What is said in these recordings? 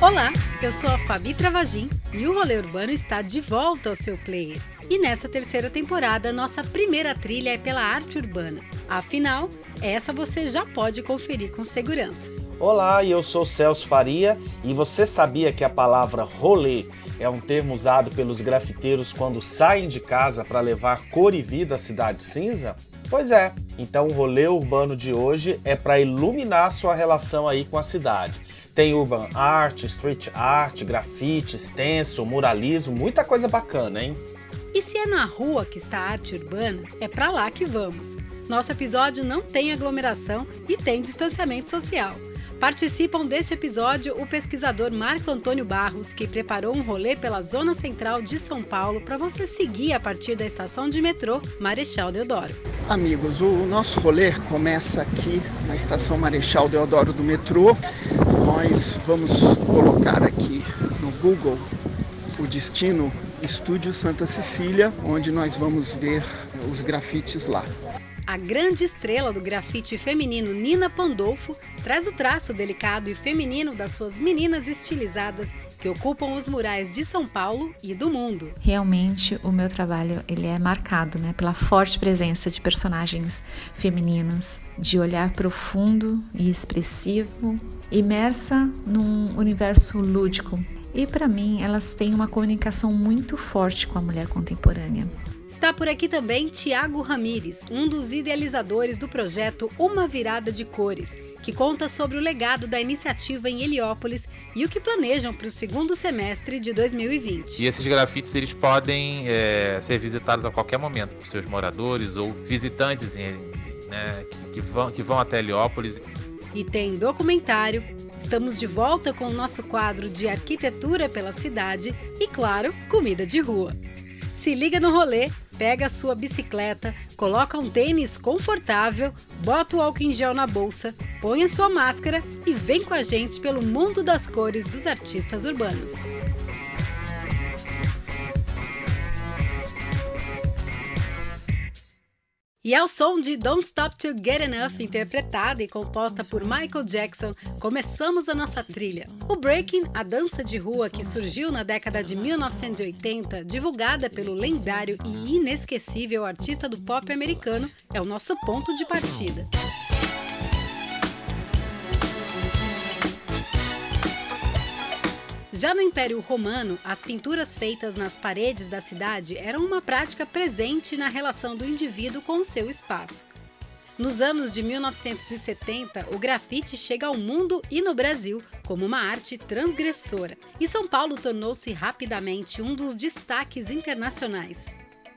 Olá, eu sou a Fabi Travagin e o Rolê Urbano está de volta ao seu player. E nessa terceira temporada, nossa primeira trilha é pela arte urbana. Afinal, essa você já pode conferir com segurança. Olá, eu sou Celso Faria e você sabia que a palavra rolê é um termo usado pelos grafiteiros quando saem de casa para levar cor e vida à cidade cinza? Pois é, então o rolê urbano de hoje é para iluminar sua relação aí com a cidade. Tem urban art, street art, grafite, stencil, muralismo, muita coisa bacana, hein? E se é na rua que está a arte urbana, é para lá que vamos. Nosso episódio não tem aglomeração e tem distanciamento social. Participam deste episódio o pesquisador Marco Antônio Barros, que preparou um rolê pela zona central de São Paulo para você seguir a partir da estação de metrô Marechal Deodoro. Amigos, o nosso rolê começa aqui na estação Marechal Deodoro do metrô. Nós vamos colocar aqui no Google o destino Estúdio Santa Cecília, onde nós vamos ver os grafites lá. A grande estrela do grafite feminino Nina Pandolfo traz o traço delicado e feminino das suas meninas estilizadas que ocupam os murais de São Paulo e do mundo. Realmente o meu trabalho ele é marcado, né, pela forte presença de personagens femininos, de olhar profundo e expressivo, imersa num universo lúdico. E para mim, elas têm uma comunicação muito forte com a mulher contemporânea. Está por aqui também Tiago Ramires, um dos idealizadores do projeto Uma Virada de Cores, que conta sobre o legado da iniciativa em Heliópolis e o que planejam para o segundo semestre de 2020. E esses grafites eles podem é, ser visitados a qualquer momento por seus moradores ou visitantes né, que, que, vão, que vão até Heliópolis. E tem documentário, Estamos de volta com o nosso quadro de arquitetura pela cidade e, claro, comida de rua. Se liga no rolê, pega a sua bicicleta, coloca um tênis confortável, bota o álcool em gel na bolsa, põe a sua máscara e vem com a gente pelo mundo das cores dos artistas urbanos. E ao som de Don't Stop to Get Enough, interpretada e composta por Michael Jackson, começamos a nossa trilha. O breaking, a dança de rua que surgiu na década de 1980, divulgada pelo lendário e inesquecível artista do pop americano, é o nosso ponto de partida. Já no Império Romano, as pinturas feitas nas paredes da cidade eram uma prática presente na relação do indivíduo com o seu espaço. Nos anos de 1970, o grafite chega ao mundo e no Brasil como uma arte transgressora, e São Paulo tornou-se rapidamente um dos destaques internacionais.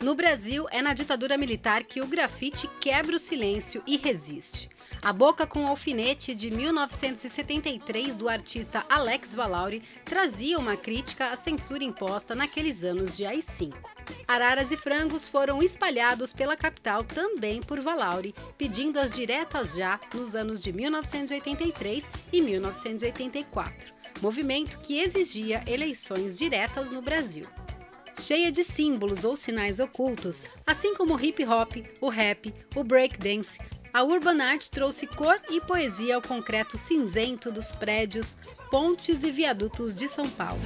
No Brasil, é na ditadura militar que o grafite quebra o silêncio e resiste. A Boca com Alfinete, de 1973, do artista Alex Valauri, trazia uma crítica à censura imposta naqueles anos de AI-5. Araras e frangos foram espalhados pela capital também por Valauri, pedindo as diretas já nos anos de 1983 e 1984, movimento que exigia eleições diretas no Brasil cheia de símbolos ou sinais ocultos, assim como o hip hop, o rap, o breakdance, a urban art trouxe cor e poesia ao concreto cinzento dos prédios, pontes e viadutos de São Paulo.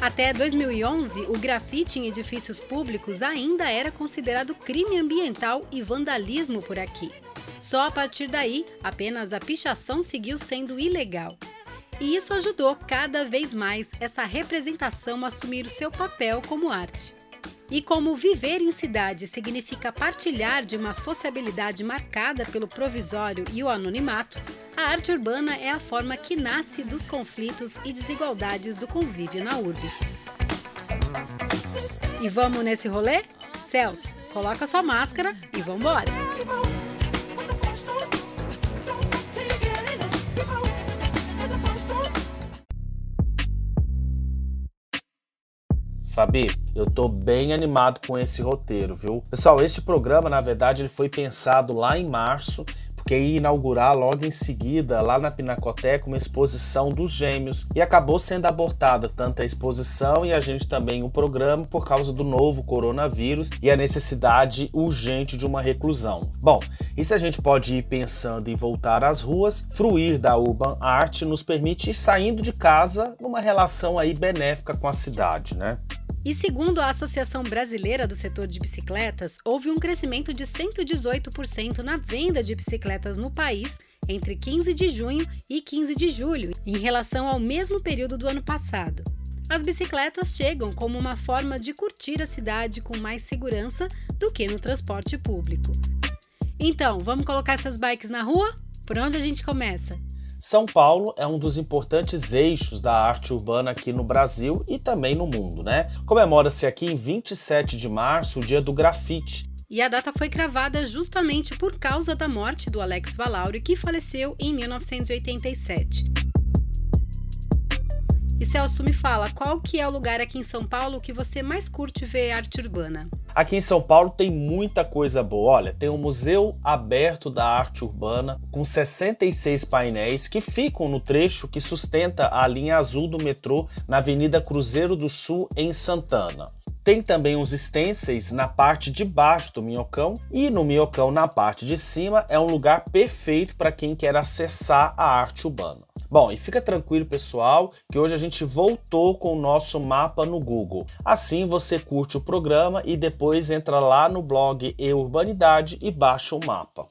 Até 2011, o grafite em edifícios públicos ainda era considerado crime ambiental e vandalismo por aqui. Só a partir daí, apenas a pichação seguiu sendo ilegal. E isso ajudou cada vez mais essa representação a assumir o seu papel como arte. E como viver em cidade significa partilhar de uma sociabilidade marcada pelo provisório e o anonimato, a arte urbana é a forma que nasce dos conflitos e desigualdades do convívio na urbe. E vamos nesse rolê? Celso, coloca sua máscara e vambora! Fabi, eu tô bem animado com esse roteiro, viu? Pessoal, este programa, na verdade, ele foi pensado lá em março porque ia inaugurar logo em seguida, lá na Pinacoteca, uma exposição dos gêmeos e acabou sendo abortada tanto a exposição e a gente também o programa por causa do novo coronavírus e a necessidade urgente de uma reclusão. Bom, e se a gente pode ir pensando em voltar às ruas, fruir da urban art nos permite ir saindo de casa numa relação aí benéfica com a cidade, né? E segundo a Associação Brasileira do Setor de Bicicletas, houve um crescimento de 118% na venda de bicicletas no país entre 15 de junho e 15 de julho, em relação ao mesmo período do ano passado. As bicicletas chegam como uma forma de curtir a cidade com mais segurança do que no transporte público. Então, vamos colocar essas bikes na rua? Por onde a gente começa? São Paulo é um dos importantes eixos da arte urbana aqui no Brasil e também no mundo, né? Comemora-se aqui em 27 de março o Dia do Grafite. E a data foi cravada justamente por causa da morte do Alex Valauri, que faleceu em 1987. E Celso me fala, qual que é o lugar aqui em São Paulo que você mais curte ver arte urbana? Aqui em São Paulo tem muita coisa boa. Olha, tem o Museu Aberto da Arte Urbana, com 66 painéis que ficam no trecho que sustenta a linha azul do metrô na Avenida Cruzeiro do Sul, em Santana. Tem também os stencils na parte de baixo do minhocão e no minhocão na parte de cima é um lugar perfeito para quem quer acessar a arte urbana. Bom, e fica tranquilo, pessoal, que hoje a gente voltou com o nosso mapa no Google. Assim você curte o programa e depois entra lá no blog E Urbanidade e baixa o mapa.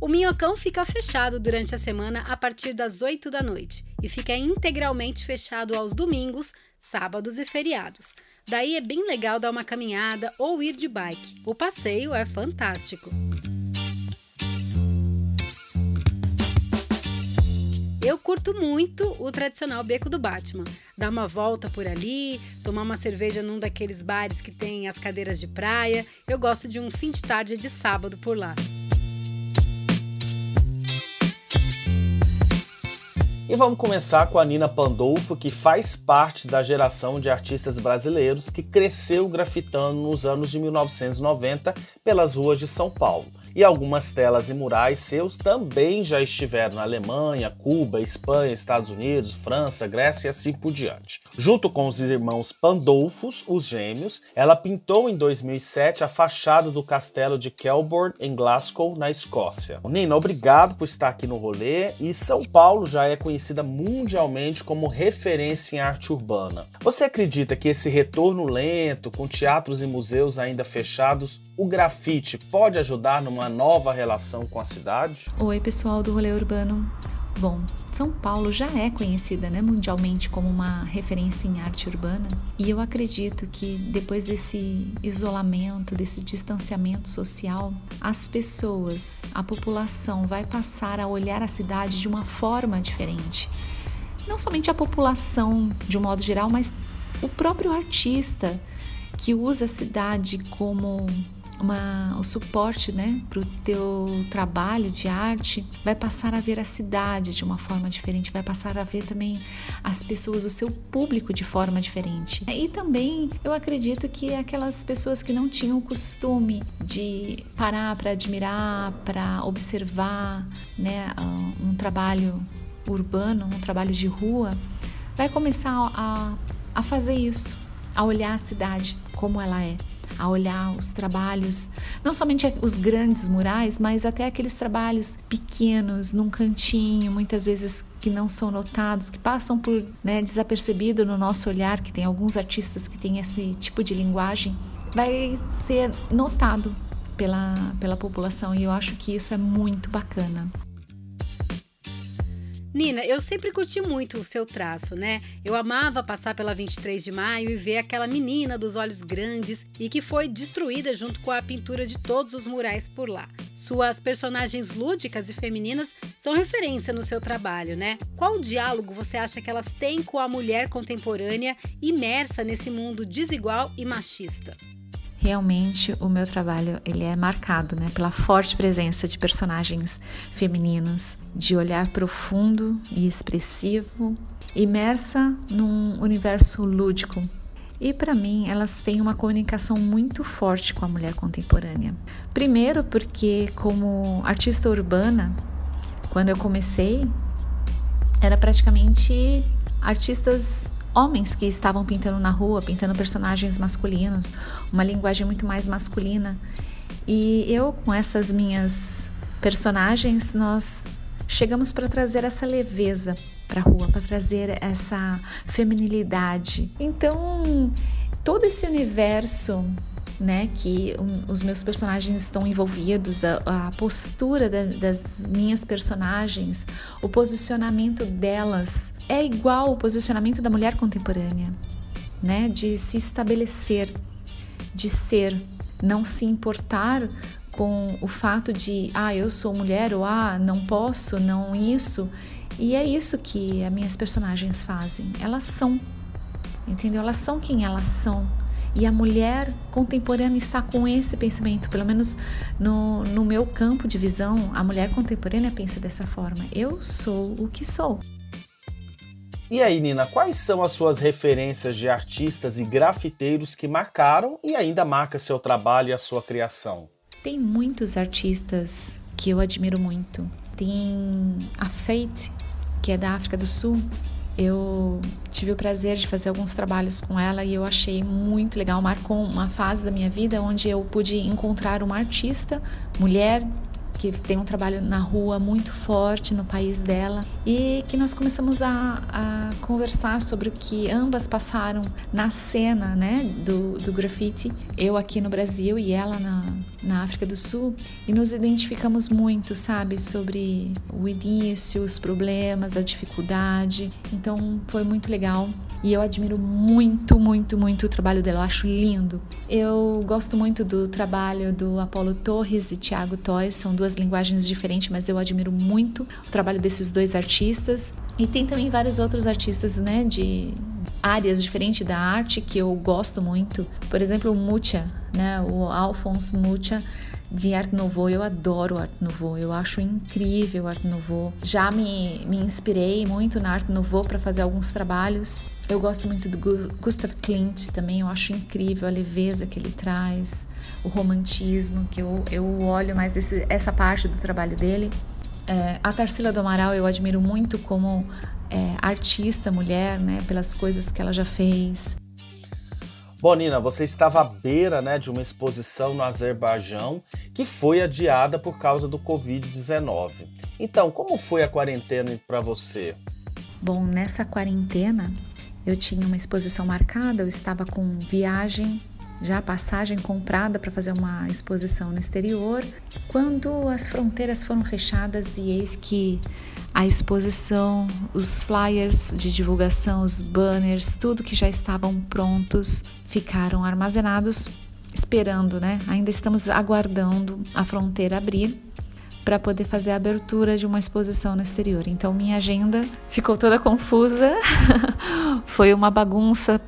O Minhocão fica fechado durante a semana a partir das 8 da noite e fica integralmente fechado aos domingos, sábados e feriados. Daí é bem legal dar uma caminhada ou ir de bike. O passeio é fantástico. Eu curto muito o tradicional beco do Batman. Dar uma volta por ali, tomar uma cerveja num daqueles bares que tem as cadeiras de praia. Eu gosto de um fim de tarde de sábado por lá. E vamos começar com a Nina Pandolfo, que faz parte da geração de artistas brasileiros que cresceu grafitando nos anos de 1990 pelas ruas de São Paulo e algumas telas e murais seus também já estiveram na Alemanha, Cuba, Espanha, Estados Unidos, França, Grécia e assim por diante. Junto com os irmãos Pandolfos, os gêmeos, ela pintou em 2007 a fachada do castelo de Kelborn em Glasgow, na Escócia. Nina, obrigado por estar aqui no rolê e São Paulo já é conhecida mundialmente como referência em arte urbana. Você acredita que esse retorno lento, com teatros e museus ainda fechados, o grafite pode ajudar numa nova relação com a cidade? Oi, pessoal do Rolê Urbano. Bom, São Paulo já é conhecida né, mundialmente como uma referência em arte urbana e eu acredito que depois desse isolamento, desse distanciamento social, as pessoas, a população vai passar a olhar a cidade de uma forma diferente. Não somente a população de um modo geral, mas o próprio artista que usa a cidade como uma, o suporte né, para o teu trabalho de arte, vai passar a ver a cidade de uma forma diferente, vai passar a ver também as pessoas, o seu público de forma diferente. E também eu acredito que aquelas pessoas que não tinham o costume de parar para admirar, para observar né, um trabalho urbano, um trabalho de rua, vai começar a, a fazer isso, a olhar a cidade como ela é a olhar os trabalhos, não somente os grandes murais, mas até aqueles trabalhos pequenos, num cantinho, muitas vezes que não são notados, que passam por né, desapercebido no nosso olhar, que tem alguns artistas que têm esse tipo de linguagem, vai ser notado pela, pela população e eu acho que isso é muito bacana. Nina, eu sempre curti muito o seu traço, né? Eu amava passar pela 23 de maio e ver aquela menina dos olhos grandes e que foi destruída junto com a pintura de todos os murais por lá. Suas personagens lúdicas e femininas são referência no seu trabalho, né? Qual diálogo você acha que elas têm com a mulher contemporânea imersa nesse mundo desigual e machista? Realmente o meu trabalho ele é marcado né, pela forte presença de personagens femininos, de olhar profundo e expressivo, imersa num universo lúdico. E para mim, elas têm uma comunicação muito forte com a mulher contemporânea. Primeiro, porque, como artista urbana, quando eu comecei, era praticamente artistas homens que estavam pintando na rua, pintando personagens masculinos, uma linguagem muito mais masculina. E eu, com essas minhas personagens, nós chegamos para trazer essa leveza para a rua, para trazer essa feminilidade. Então, todo esse universo né, que os meus personagens estão envolvidos, a, a postura da, das minhas personagens, o posicionamento delas é igual ao posicionamento da mulher contemporânea, né, de se estabelecer, de ser, não se importar com o fato de, ah, eu sou mulher, ou ah, não posso, não isso. E é isso que as minhas personagens fazem. Elas são, entendeu? Elas são quem elas são. E a mulher contemporânea está com esse pensamento, pelo menos no, no meu campo de visão, a mulher contemporânea pensa dessa forma: eu sou o que sou. E aí, Nina, quais são as suas referências de artistas e grafiteiros que marcaram e ainda marca seu trabalho e a sua criação? Tem muitos artistas que eu admiro muito. Tem a Fate, que é da África do Sul, eu tive o prazer de fazer alguns trabalhos com ela e eu achei muito legal. Marcou uma fase da minha vida onde eu pude encontrar uma artista, mulher, que tem um trabalho na rua muito forte no país dela e que nós começamos a, a conversar sobre o que ambas passaram na cena né, do, do grafite, eu aqui no Brasil e ela na, na África do Sul, e nos identificamos muito, sabe, sobre o início, os problemas, a dificuldade. Então foi muito legal e eu admiro muito, muito, muito o trabalho dela. Eu acho lindo. Eu gosto muito do trabalho do Apolo Torres e Tiago Toys. São duas linguagens diferentes, mas eu admiro muito o trabalho desses dois artistas. E tem também vários outros artistas, né, de áreas diferentes da arte que eu gosto muito. Por exemplo, o Mucha, né, o Alphonse Mucha de Art Nouveau. Eu adoro Art Nouveau, eu acho incrível Art Nouveau. Já me, me inspirei muito na Art Nouveau para fazer alguns trabalhos. Eu gosto muito do Gustav Klimt também, eu acho incrível a leveza que ele traz, o romantismo, que eu, eu olho mais esse, essa parte do trabalho dele. É, a Tarsila do Amaral eu admiro muito como é, artista mulher, né, pelas coisas que ela já fez. Bom, Nina, você estava à beira né, de uma exposição no Azerbaijão que foi adiada por causa do Covid-19. Então, como foi a quarentena para você? Bom, nessa quarentena eu tinha uma exposição marcada, eu estava com viagem, já passagem comprada para fazer uma exposição no exterior, quando as fronteiras foram fechadas e eis que a exposição, os flyers de divulgação, os banners, tudo que já estavam prontos, ficaram armazenados esperando, né? Ainda estamos aguardando a fronteira abrir para poder fazer a abertura de uma exposição no exterior. Então minha agenda ficou toda confusa. Foi uma bagunça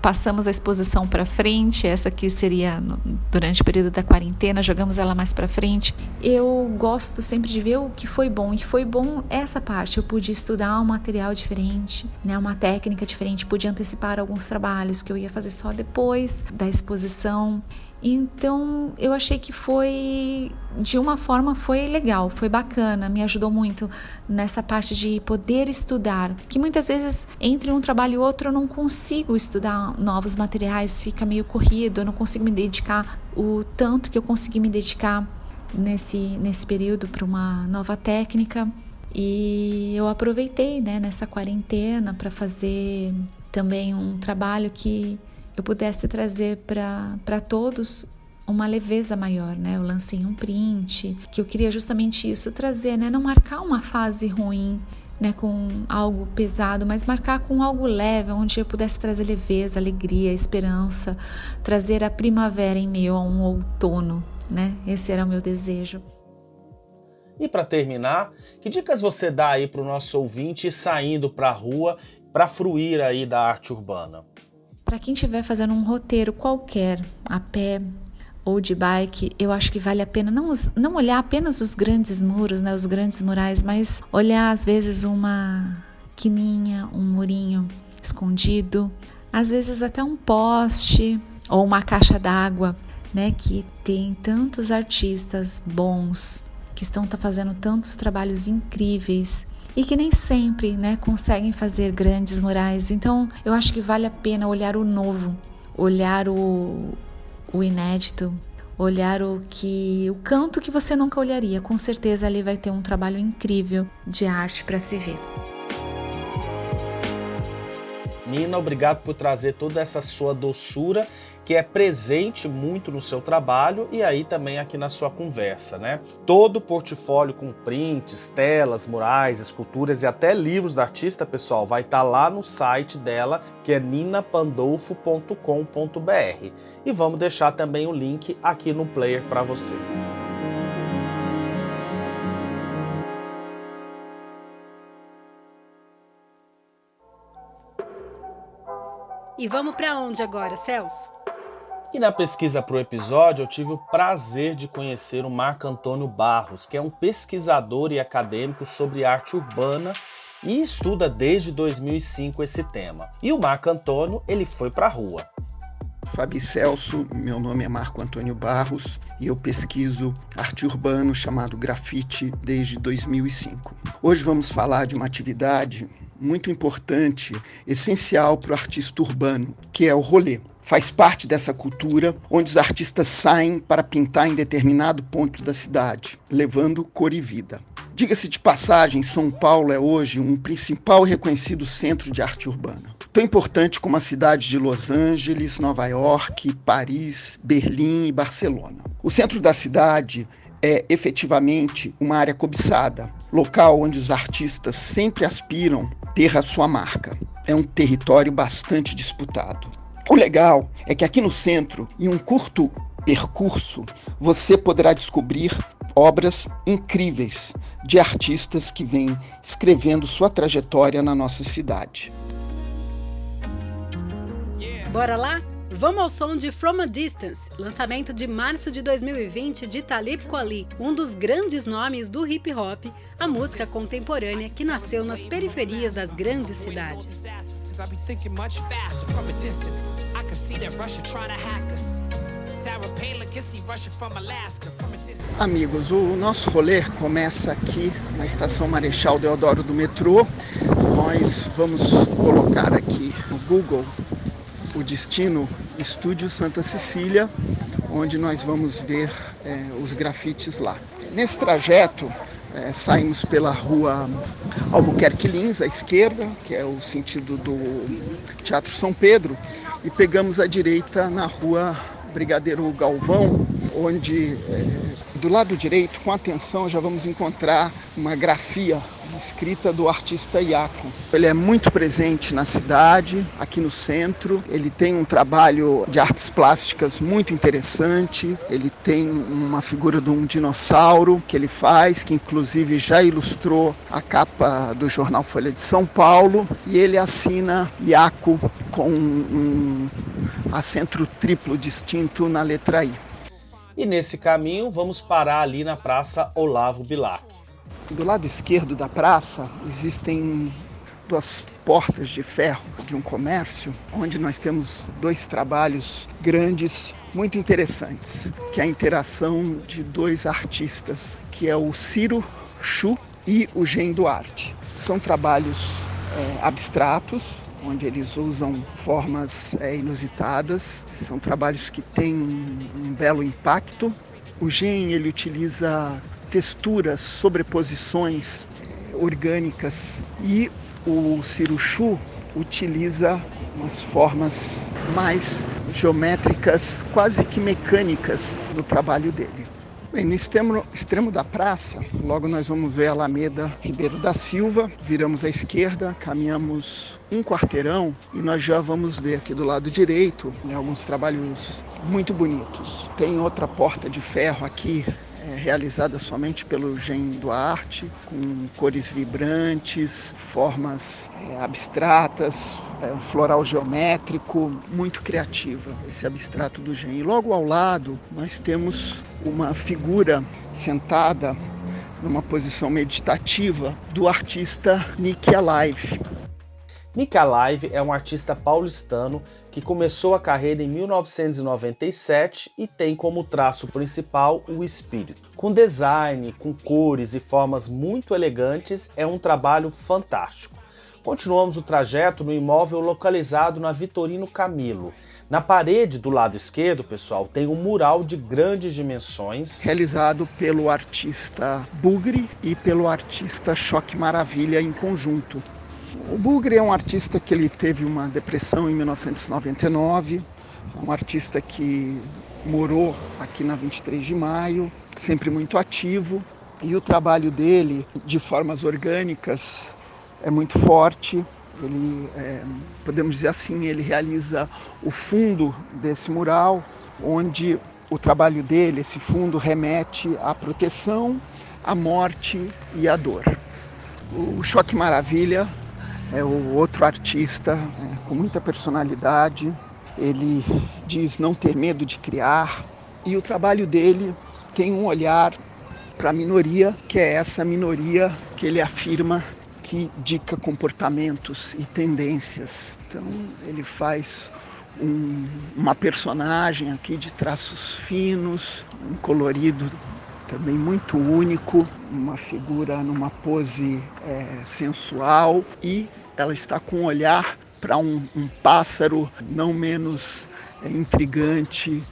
passamos a exposição para frente, essa aqui seria durante o período da quarentena, jogamos ela mais para frente. Eu gosto sempre de ver o que foi bom e foi bom essa parte. Eu pude estudar um material diferente, né, uma técnica diferente, pude antecipar alguns trabalhos que eu ia fazer só depois da exposição. Então eu achei que foi, de uma forma, foi legal, foi bacana, me ajudou muito nessa parte de poder estudar. Que muitas vezes, entre um trabalho e outro, eu não consigo estudar novos materiais, fica meio corrido, eu não consigo me dedicar o tanto que eu consegui me dedicar nesse, nesse período para uma nova técnica. E eu aproveitei né, nessa quarentena para fazer também um trabalho que eu pudesse trazer para todos uma leveza maior, né? Eu lancei um print, que eu queria justamente isso trazer, né? Não marcar uma fase ruim, né, com algo pesado, mas marcar com algo leve, onde eu pudesse trazer leveza, alegria, esperança, trazer a primavera em meio a um outono, né? Esse era o meu desejo. E para terminar, que dicas você dá aí para o nosso ouvinte saindo para a rua para fruir aí da arte urbana? Para quem estiver fazendo um roteiro qualquer, a pé ou de bike, eu acho que vale a pena não, não olhar apenas os grandes muros, né, os grandes murais, mas olhar às vezes uma quininha, um murinho escondido, às vezes até um poste ou uma caixa d'água, né, que tem tantos artistas bons que estão tá fazendo tantos trabalhos incríveis e que nem sempre, né, conseguem fazer grandes murais. Então, eu acho que vale a pena olhar o novo, olhar o, o inédito, olhar o que o canto que você nunca olharia. Com certeza ali vai ter um trabalho incrível de arte para se ver. Nina, obrigado por trazer toda essa sua doçura que é presente muito no seu trabalho e aí também aqui na sua conversa, né? Todo o portfólio com prints, telas, murais, esculturas e até livros da artista, pessoal, vai estar tá lá no site dela, que é ninapandolfo.com.br. E vamos deixar também o link aqui no player para você. E vamos para onde agora, Celso? E na pesquisa para o episódio, eu tive o prazer de conhecer o Marco Antônio Barros, que é um pesquisador e acadêmico sobre arte urbana e estuda desde 2005 esse tema. E o Marco Antônio, ele foi para a rua. Fabi Celso, meu nome é Marco Antônio Barros e eu pesquiso arte urbana chamado grafite desde 2005. Hoje vamos falar de uma atividade muito importante, essencial para o artista urbano, que é o rolê faz parte dessa cultura onde os artistas saem para pintar em determinado ponto da cidade, levando cor e vida. Diga-se de passagem, São Paulo é hoje um principal e reconhecido centro de arte urbana. Tão importante como as cidades de Los Angeles, Nova York, Paris, Berlim e Barcelona. O centro da cidade é efetivamente uma área cobiçada, local onde os artistas sempre aspiram ter a sua marca. É um território bastante disputado. O legal é que aqui no centro, em um curto percurso, você poderá descobrir obras incríveis de artistas que vêm escrevendo sua trajetória na nossa cidade. Bora lá? Vamos ao som de From a Distance, lançamento de março de 2020 de Talib Kweli, um dos grandes nomes do hip hop, a música contemporânea que nasceu nas periferias das grandes cidades. Be thinking much faster from a distance. I can see that Russia trying to hack us. Amigos, o nosso rolê começa aqui na estação Marechal Deodoro do metrô. Nós vamos colocar aqui no Google o destino Estúdio Santa Cecília, onde nós vamos ver é, os grafites lá. Nesse trajeto, é, saímos pela rua Albuquerque Lins, à esquerda, que é o sentido do Teatro São Pedro, e pegamos a direita na rua Brigadeiro Galvão, onde é, do lado direito, com atenção, já vamos encontrar uma grafia escrita do artista Iaco. Ele é muito presente na cidade, aqui no centro. Ele tem um trabalho de artes plásticas muito interessante. Ele tem uma figura de um dinossauro que ele faz, que inclusive já ilustrou a capa do jornal Folha de São Paulo. E ele assina Iaco com um acento triplo distinto na letra I. E nesse caminho vamos parar ali na Praça Olavo Bilac. Do lado esquerdo da praça existem duas portas de ferro de um comércio, onde nós temos dois trabalhos grandes, muito interessantes, que é a interação de dois artistas, que é o Ciro Chu e o Gen Duarte. São trabalhos é, abstratos, onde eles usam formas é, inusitadas, são trabalhos que têm um, um belo impacto. O Gen ele utiliza texturas, sobreposições eh, orgânicas e o ciruchu utiliza umas formas mais geométricas, quase que mecânicas no trabalho dele. Bem, no extremo, extremo da praça, logo nós vamos ver a Alameda Ribeiro da Silva, viramos à esquerda, caminhamos um quarteirão e nós já vamos ver aqui do lado direito né, alguns trabalhos muito bonitos. Tem outra porta de ferro aqui é, realizada somente pelo Gen Duarte, com cores vibrantes, formas é, abstratas, é, um floral geométrico, muito criativa, esse abstrato do Gen. E logo ao lado nós temos uma figura sentada numa posição meditativa do artista Nick Alive. Nick Alive é um artista paulistano que começou a carreira em 1997 e tem como traço principal o espírito. Com design, com cores e formas muito elegantes, é um trabalho fantástico. Continuamos o trajeto no imóvel localizado na Vitorino Camilo. Na parede do lado esquerdo, pessoal, tem um mural de grandes dimensões. Realizado pelo artista Bugre e pelo artista Choque Maravilha em conjunto. O Bugre é um artista que ele teve uma depressão em 1999, é um artista que morou aqui na 23 de maio, sempre muito ativo, e o trabalho dele, de formas orgânicas, é muito forte. Ele, é, podemos dizer assim, ele realiza o fundo desse mural, onde o trabalho dele, esse fundo, remete à proteção, à morte e à dor. O Choque Maravilha é o outro artista é, com muita personalidade. Ele diz não ter medo de criar e o trabalho dele tem um olhar para a minoria, que é essa minoria que ele afirma que dica comportamentos e tendências. Então ele faz um, uma personagem aqui de traços finos, um colorido também muito único, uma figura numa pose é, sensual e ela está com um olhar para um, um, pássaro não menos é, intrigante,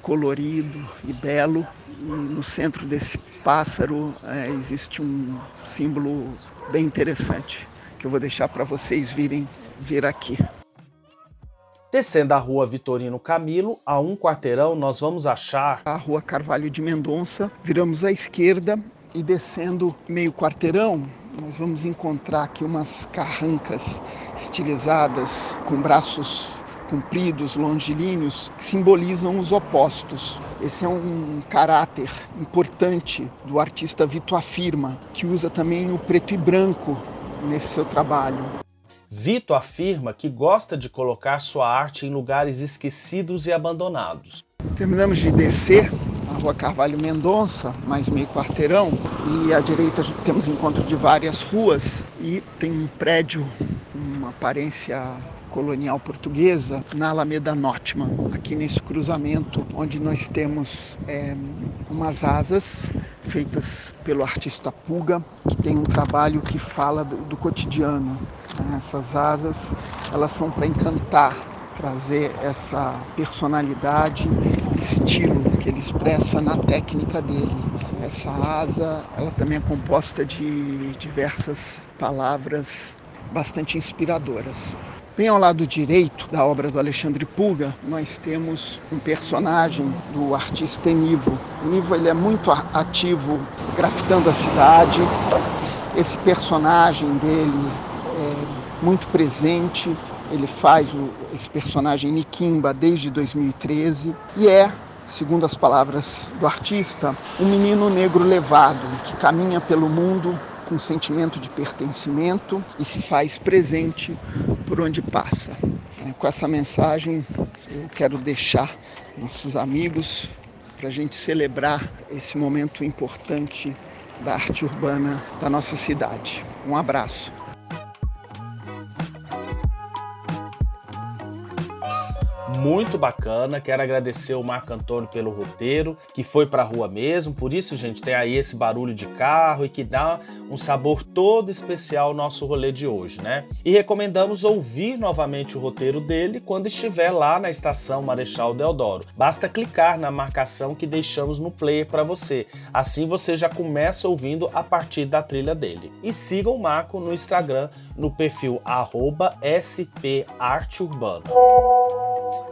colorido e belo. E no centro desse pássaro é, existe um símbolo bem interessante que eu vou deixar para vocês virem ver aqui. Descendo a rua Vitorino Camilo, a um quarteirão, nós vamos achar a rua Carvalho de Mendonça. Viramos à esquerda e descendo meio quarteirão, nós vamos encontrar aqui umas carrancas estilizadas com braços compridos, longilíneos, que simbolizam os opostos. Esse é um caráter importante do artista Vito Afirma, que usa também o preto e branco nesse seu trabalho. Vito afirma que gosta de colocar sua arte em lugares esquecidos e abandonados. Terminamos de descer rua Carvalho Mendonça, mais meio quarteirão, e à direita temos encontro de várias ruas e tem um prédio, uma aparência colonial portuguesa na Alameda Notman, aqui nesse cruzamento, onde nós temos é, umas asas feitas pelo artista Puga, que tem um trabalho que fala do, do cotidiano. Essas asas, elas são para encantar, trazer essa personalidade, estilo que ele expressa na técnica dele. Essa asa, ela também é composta de diversas palavras bastante inspiradoras. Bem ao lado direito da obra do Alexandre Puga, nós temos um personagem do artista Enivo. Enivo ele é muito ativo grafitando a cidade. Esse personagem dele é muito presente. Ele faz o, esse personagem Nikimba desde 2013 e é segundo as palavras do artista, um menino negro levado que caminha pelo mundo com sentimento de pertencimento e se faz presente por onde passa. É, com essa mensagem, eu quero deixar nossos amigos para a gente celebrar esse momento importante da arte urbana da nossa cidade. Um abraço. Muito bacana. Quero agradecer o Marco Antônio pelo roteiro, que foi para a rua mesmo. Por isso, gente, tem aí esse barulho de carro e que dá um sabor todo especial ao nosso rolê de hoje, né? E recomendamos ouvir novamente o roteiro dele quando estiver lá na estação Marechal Deodoro. Basta clicar na marcação que deixamos no player para você. Assim você já começa ouvindo a partir da trilha dele. E sigam o Marco no Instagram no perfil @sparteurbano.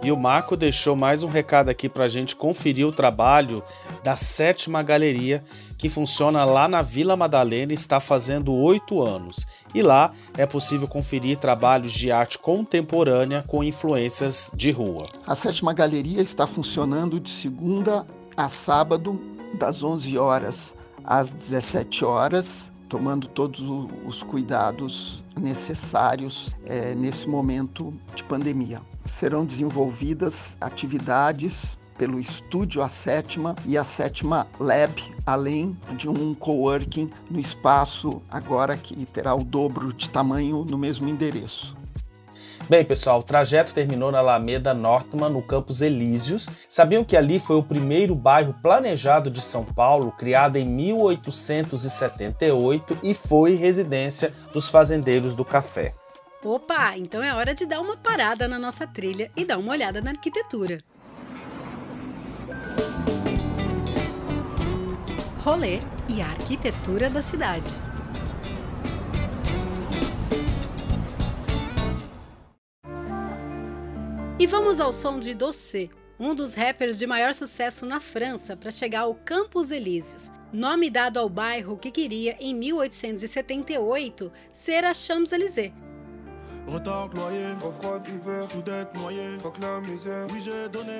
E o Marco deixou mais um recado aqui para a gente conferir o trabalho da sétima galeria que funciona lá na Vila Madalena e está fazendo oito anos. E lá é possível conferir trabalhos de arte contemporânea com influências de rua. A sétima galeria está funcionando de segunda a sábado das 11 horas às 17 horas, tomando todos os cuidados necessários é, nesse momento de pandemia. Serão desenvolvidas atividades pelo estúdio A Sétima e a Sétima Lab, além de um coworking no espaço agora que terá o dobro de tamanho no mesmo endereço. Bem, pessoal, o trajeto terminou na Alameda Nortman, no Campos Elíseos. Sabiam que ali foi o primeiro bairro planejado de São Paulo, criado em 1878 e foi residência dos fazendeiros do café. Opa, então é hora de dar uma parada na nossa trilha e dar uma olhada na arquitetura. rolê e a arquitetura da cidade. E vamos ao som de Dossé, um dos rappers de maior sucesso na França para chegar ao Campos Elíseos, nome dado ao bairro que queria, em 1878, ser a Champs-Élysées, Retard loyer, froid dette noyée, fuck la misère. Oui, j'ai donné,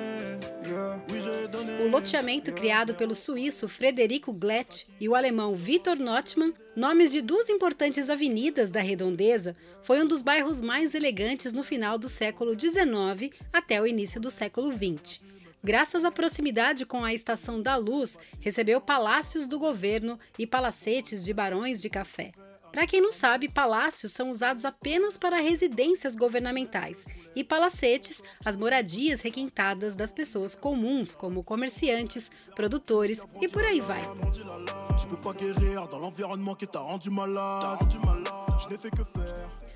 yeah, oui, j'ai donné. O loteamento criado pelo suíço Frederico Glett e o alemão Victor Notman, nomes de duas importantes avenidas da redondeza, foi um dos bairros mais elegantes no final do século XIX até o início do século XX. Graças à proximidade com a Estação da Luz, recebeu palácios do governo e palacetes de barões de café. Para quem não sabe, palácios são usados apenas para residências governamentais e palacetes, as moradias requintadas das pessoas comuns, como comerciantes, produtores e por aí vai.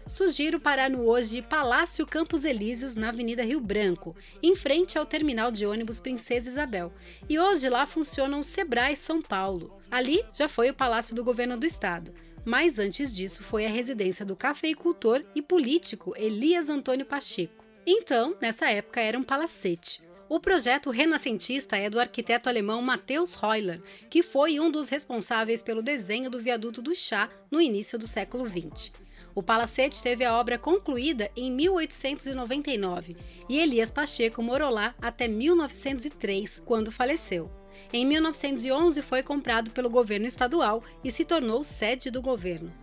Sugiro parar no hoje Palácio Campos Elíseos, na Avenida Rio Branco, em frente ao terminal de ônibus Princesa Isabel. E hoje lá funciona o Sebrae São Paulo. Ali já foi o Palácio do Governo do Estado mas antes disso foi a residência do cafeicultor e político Elias Antônio Pacheco. Então, nessa época era um palacete. O projeto renascentista é do arquiteto alemão Matheus Reuler, que foi um dos responsáveis pelo desenho do viaduto do chá no início do século XX. O palacete teve a obra concluída em 1899 e Elias Pacheco morou lá até 1903, quando faleceu. Em 1911 foi comprado pelo governo estadual e se tornou sede do governo.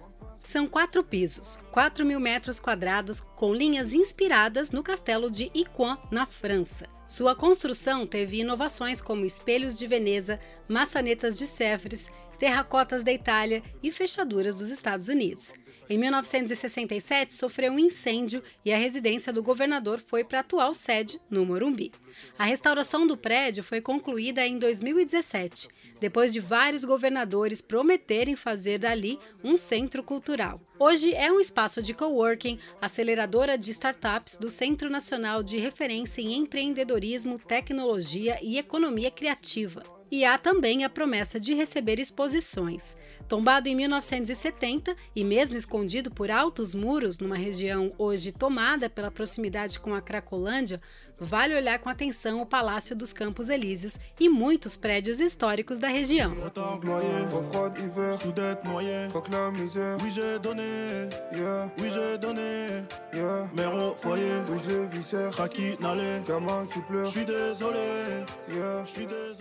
São quatro pisos, 4 mil metros quadrados, com linhas inspiradas no castelo de Iquan, na França. Sua construção teve inovações como espelhos de Veneza, maçanetas de Sèvres, terracotas da Itália e fechaduras dos Estados Unidos. Em 1967, sofreu um incêndio e a residência do governador foi para a atual sede, no Morumbi. A restauração do prédio foi concluída em 2017, depois de vários governadores prometerem fazer dali um centro cultural. Hoje é um espaço de coworking, aceleradora de startups do Centro Nacional de Referência em Empreendedorismo, Tecnologia e Economia Criativa e há também a promessa de receber exposições. Tombado em 1970 e mesmo escondido por altos muros numa região hoje tomada pela proximidade com a Cracolândia, vale olhar com atenção o Palácio dos Campos Elíseos e muitos prédios históricos da região.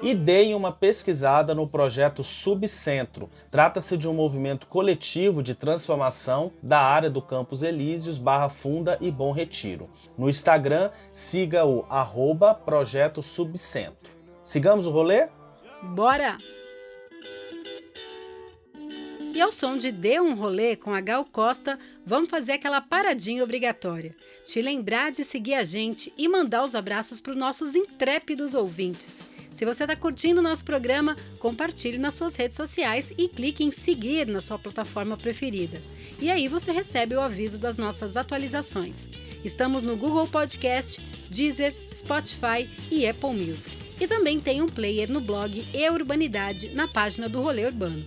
E deem uma pesquisada no projeto Subcentro. Trata-se de um movimento coletivo de transformação da área do Campos Elíseos, Barra Funda e Bom Retiro. No Instagram, siga o arroba Projeto Subcentro. Sigamos o rolê? Bora! E ao som de Dê um Rolê com a Gal Costa, vamos fazer aquela paradinha obrigatória. Te lembrar de seguir a gente e mandar os abraços para os nossos intrépidos ouvintes. Se você está curtindo o nosso programa, compartilhe nas suas redes sociais e clique em seguir na sua plataforma preferida. E aí você recebe o aviso das nossas atualizações. Estamos no Google Podcast, Deezer, Spotify e Apple Music. E também tem um player no blog E Urbanidade na página do Rolê Urbano.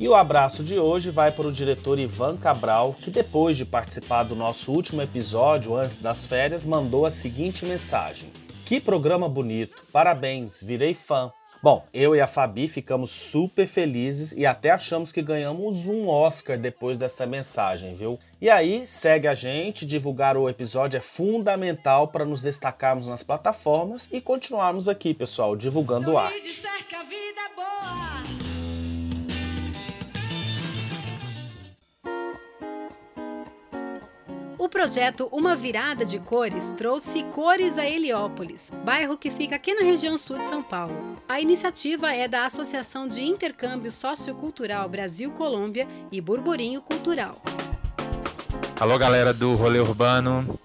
E o abraço de hoje vai para o diretor Ivan Cabral, que depois de participar do nosso último episódio antes das férias, mandou a seguinte mensagem: Que programa bonito! Parabéns, virei fã. Bom, eu e a Fabi ficamos super felizes e até achamos que ganhamos um Oscar depois dessa mensagem, viu? E aí, segue a gente, divulgar o episódio é fundamental para nos destacarmos nas plataformas e continuarmos aqui, pessoal, divulgando. O projeto Uma Virada de Cores trouxe cores a Heliópolis, bairro que fica aqui na região sul de São Paulo. A iniciativa é da Associação de Intercâmbio Sociocultural Brasil-Colômbia e Burburinho Cultural. Alô, galera do Rolê Urbano.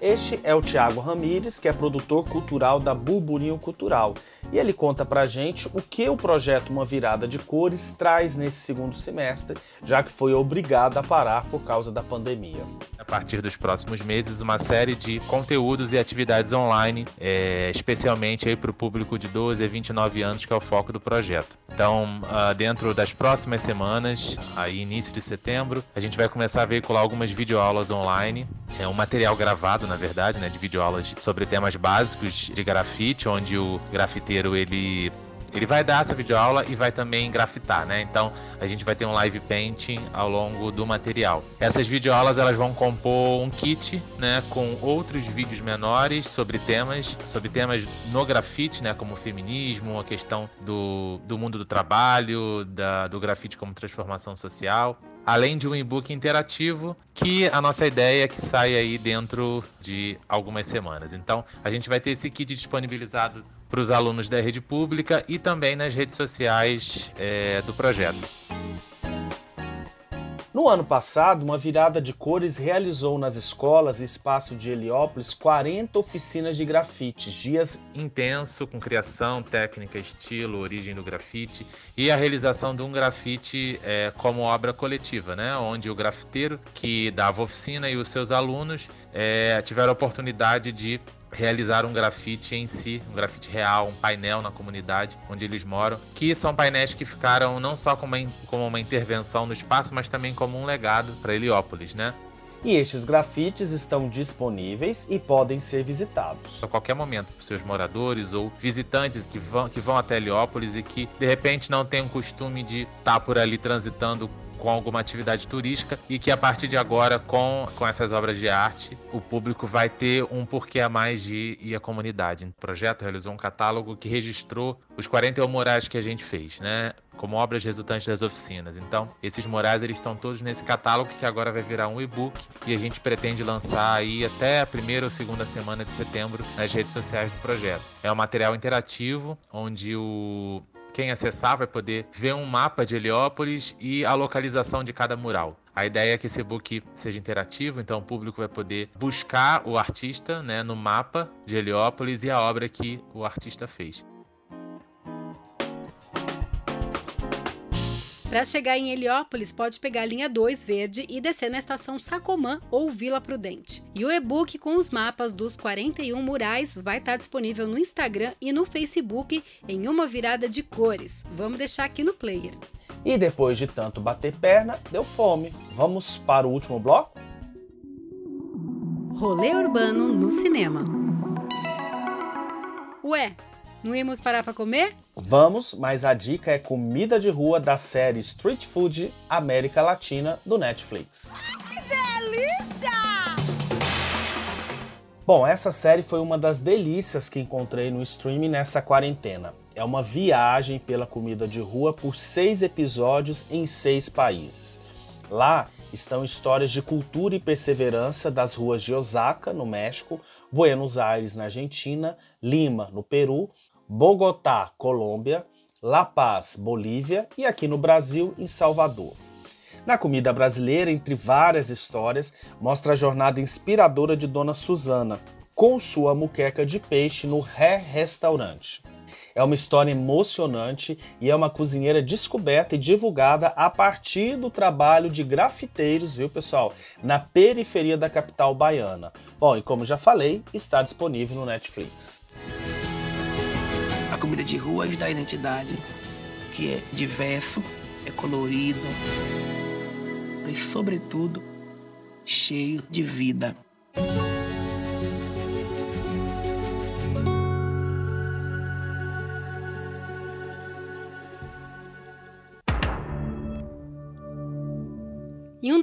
Este é o Tiago Ramires, que é produtor cultural da Burburinho Cultural. E ele conta pra gente o que o projeto Uma Virada de Cores traz nesse segundo semestre, já que foi obrigado a parar por causa da pandemia. A partir dos próximos meses, uma série de conteúdos e atividades online, é, especialmente para o público de 12 a 29 anos, que é o foco do projeto. Então, uh, dentro das próximas semanas, aí início de setembro, a gente vai começar a veicular algumas videoaulas online, é um material gravado, na verdade, né, de videoaulas sobre temas básicos de grafite, onde o grafiteiro ele ele vai dar essa videoaula e vai também grafitar, né? Então a gente vai ter um live painting ao longo do material. Essas videoaulas elas vão compor um kit, né, com outros vídeos menores sobre temas, sobre temas no grafite, né, como feminismo, a questão do, do mundo do trabalho, da, do grafite como transformação social além de um e-book interativo que a nossa ideia é que saia aí dentro de algumas semanas. Então, a gente vai ter esse kit disponibilizado para os alunos da rede pública e também nas redes sociais é, do projeto. No ano passado, uma virada de cores realizou nas escolas e espaço de Heliópolis 40 oficinas de grafite, dias intenso com criação, técnica, estilo, origem do grafite e a realização de um grafite é, como obra coletiva, né? Onde o grafiteiro que dava oficina e os seus alunos é, tiveram a oportunidade de realizar um grafite em si, um grafite real, um painel na comunidade onde eles moram, que são painéis que ficaram não só como uma, como uma intervenção no espaço, mas também como um legado para Heliópolis, né? E estes grafites estão disponíveis e podem ser visitados. A qualquer momento, por seus moradores ou visitantes que vão, que vão até Heliópolis e que de repente não têm o costume de estar por ali transitando com alguma atividade turística e que a partir de agora, com, com essas obras de arte, o público vai ter um porquê a mais de ir à comunidade. O projeto realizou um catálogo que registrou os 41 murais que a gente fez, né? Como obras resultantes das oficinas. Então, esses murais eles estão todos nesse catálogo que agora vai virar um e-book e a gente pretende lançar aí até a primeira ou segunda semana de setembro nas redes sociais do projeto. É um material interativo onde o quem acessar vai poder ver um mapa de Heliópolis e a localização de cada mural. A ideia é que esse book seja interativo, então o público vai poder buscar o artista né, no mapa de Heliópolis e a obra que o artista fez. Para chegar em Heliópolis, pode pegar a linha 2 verde e descer na estação Sacomã ou Vila Prudente. E o e-book com os mapas dos 41 murais vai estar tá disponível no Instagram e no Facebook em uma virada de cores. Vamos deixar aqui no player. E depois de tanto bater perna, deu fome. Vamos para o último bloco? Rolê urbano no cinema. Ué, não íamos parar para comer? Vamos, mas a dica é comida de rua da série Street Food América Latina do Netflix. Que delícia! Bom, essa série foi uma das delícias que encontrei no streaming nessa quarentena. É uma viagem pela comida de rua por seis episódios em seis países. Lá estão histórias de cultura e perseverança das ruas de Osaka, no México, Buenos Aires, na Argentina, Lima, no Peru Bogotá, Colômbia, La Paz, Bolívia e aqui no Brasil, em Salvador. Na comida brasileira, entre várias histórias, mostra a jornada inspiradora de Dona Susana, com sua muqueca de peixe no Ré Restaurante. É uma história emocionante e é uma cozinheira descoberta e divulgada a partir do trabalho de grafiteiros, viu pessoal, na periferia da capital baiana. Bom, e como já falei, está disponível no Netflix comida de rua ajuda a identidade, que é diverso, é colorido e, sobretudo, cheio de vida.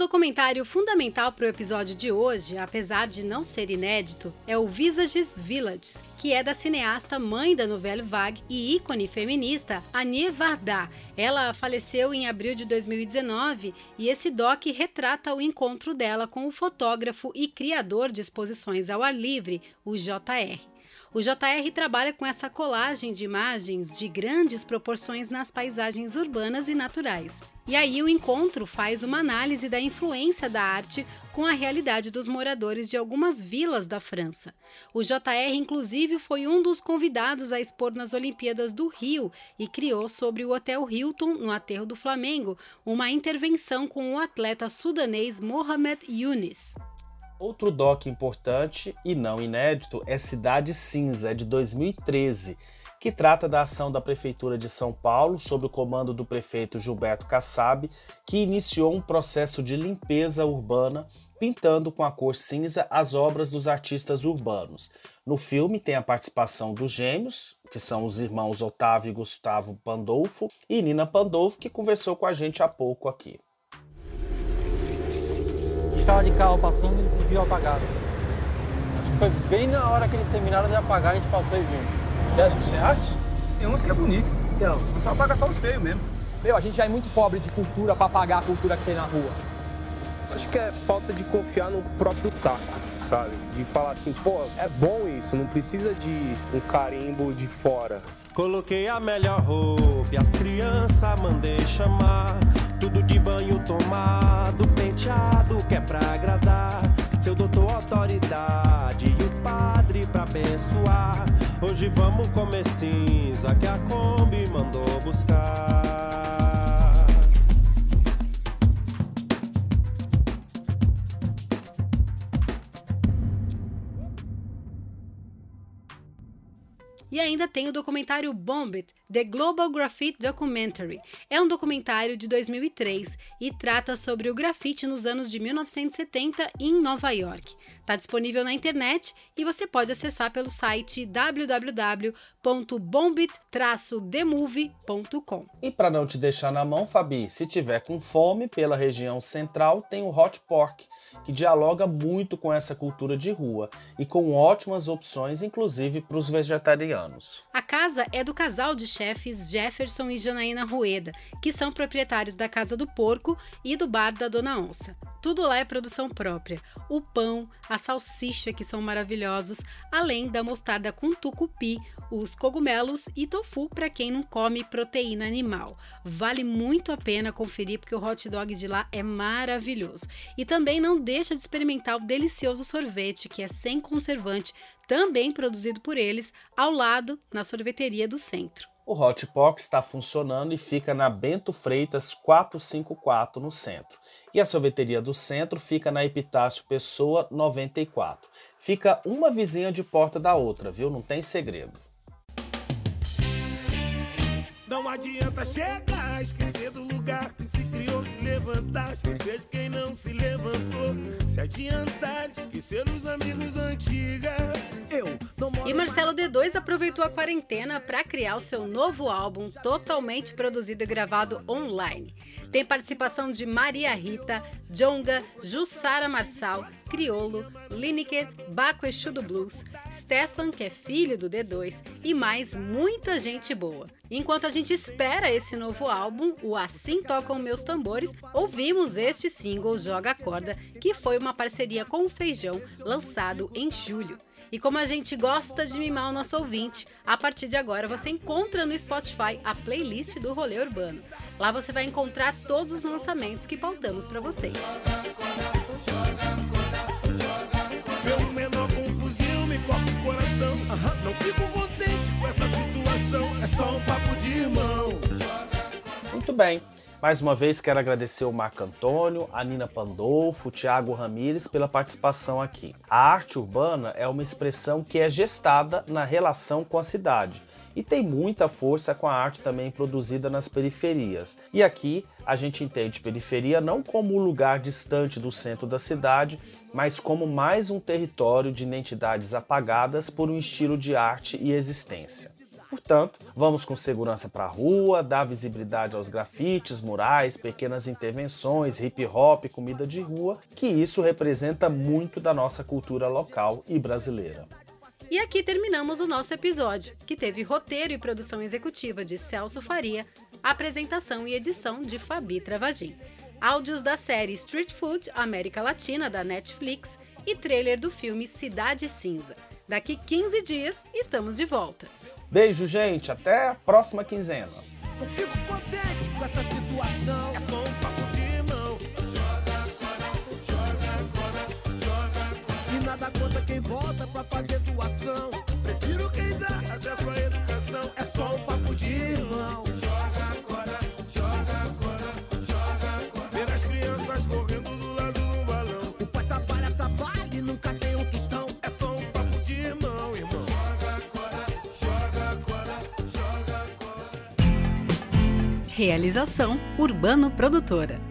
Documentário fundamental para o episódio de hoje, apesar de não ser inédito, é o Visages Villages, que é da cineasta mãe da novela Vague e ícone feminista, Anie Varda. Ela faleceu em abril de 2019 e esse doc retrata o encontro dela com o fotógrafo e criador de exposições ao ar livre, o JR. O JR trabalha com essa colagem de imagens de grandes proporções nas paisagens urbanas e naturais. E aí o encontro faz uma análise da influência da arte com a realidade dos moradores de algumas vilas da França. O JR, inclusive, foi um dos convidados a expor nas Olimpíadas do Rio e criou sobre o Hotel Hilton, no aterro do Flamengo, uma intervenção com o atleta sudanês Mohamed Younes. Outro doc importante e não inédito é Cidade Cinza, de 2013, que trata da ação da Prefeitura de São Paulo, sob o comando do prefeito Gilberto Kassab, que iniciou um processo de limpeza urbana, pintando com a cor cinza as obras dos artistas urbanos. No filme tem a participação dos gêmeos, que são os irmãos Otávio e Gustavo Pandolfo, e Nina Pandolfo, que conversou com a gente há pouco aqui estava de carro passando e viu apagado. Acho que foi bem na hora que eles terminaram de apagar, a gente passou e viu. Você acha que isso é arte? Tem uns que é bonito. Então, só apaga só os feios mesmo. Meu, a gente já é muito pobre de cultura para apagar a cultura que tem na rua. Acho que é falta de confiar no próprio taco, sabe? De falar assim, pô, é bom isso, não precisa de um carimbo de fora. Coloquei a melhor roupa e as crianças mandei chamar. Tudo de banho tomado, penteado, que é pra agradar. Seu doutor autoridade e o padre pra abençoar. Hoje vamos comer cinza que a Kombi mandou buscar. E ainda tem o documentário Bomb It, The Global Graffiti Documentary. É um documentário de 2003 e trata sobre o grafite nos anos de 1970 em Nova York. Está disponível na internet e você pode acessar pelo site www.bombit-themovie.com. E para não te deixar na mão, Fabi, se tiver com fome pela região central, tem o Hot Pork que dialoga muito com essa cultura de rua e com ótimas opções, inclusive para os vegetarianos. A casa é do casal de chefes Jefferson e Janaína Rueda, que são proprietários da Casa do Porco e do Bar da Dona Onça. Tudo lá é produção própria. O pão, a salsicha, que são maravilhosos, além da mostarda com tucupi, os cogumelos e tofu para quem não come proteína animal. Vale muito a pena conferir porque o hot dog de lá é maravilhoso. E também não deixa de experimentar o delicioso sorvete, que é sem conservante, também produzido por eles, ao lado na sorveteria do centro. O Hot Pot está funcionando e fica na Bento Freitas 454 no centro. E a sorveteria do centro fica na Epitácio Pessoa 94. Fica uma vizinha de porta da outra, viu? Não tem segredo. Não adianta chegar, esquecer do lugar que se criou, se levantar, esquecer de quem não se levantou, se adiantar, esquecer os amigos antigos. Eu não moro E Marcelo D2 aproveitou a quarentena para criar o seu novo álbum, totalmente produzido e gravado online. Tem participação de Maria Rita, Jonga, Jussara Marçal, Criolo, Lineker, Baco Exu do Blues, Stefan, que é filho do D2, e mais muita gente boa. Enquanto a gente espera esse novo álbum, o Assim Tocam Meus Tambores, ouvimos este single Joga a Corda, que foi uma parceria com o Feijão, lançado em julho. E como a gente gosta de mimar o nosso ouvinte, a partir de agora você encontra no Spotify a playlist do Rolê Urbano. Lá você vai encontrar todos os lançamentos que pautamos para vocês. Pelo menor confusão, bem. Mais uma vez quero agradecer o Marco Antônio, a Nina Pandolfo, o Thiago Ramires pela participação aqui. A arte urbana é uma expressão que é gestada na relação com a cidade e tem muita força com a arte também produzida nas periferias. E aqui a gente entende periferia não como um lugar distante do centro da cidade, mas como mais um território de identidades apagadas por um estilo de arte e existência. Portanto, vamos com segurança para a rua, dar visibilidade aos grafites, murais, pequenas intervenções, hip hop, comida de rua, que isso representa muito da nossa cultura local e brasileira. E aqui terminamos o nosso episódio, que teve roteiro e produção executiva de Celso Faria, apresentação e edição de Fabi Travagin. Áudios da série Street Food América Latina da Netflix e trailer do filme Cidade Cinza. Daqui 15 dias estamos de volta. Beijo, gente. Até a próxima quinzena. Eu fico situação. É só um papo de. Joga joga joga. E nada contra quem volta pra fazer doação. Prefiro quem dá acesso à educação. É só um Realização Urbano Produtora.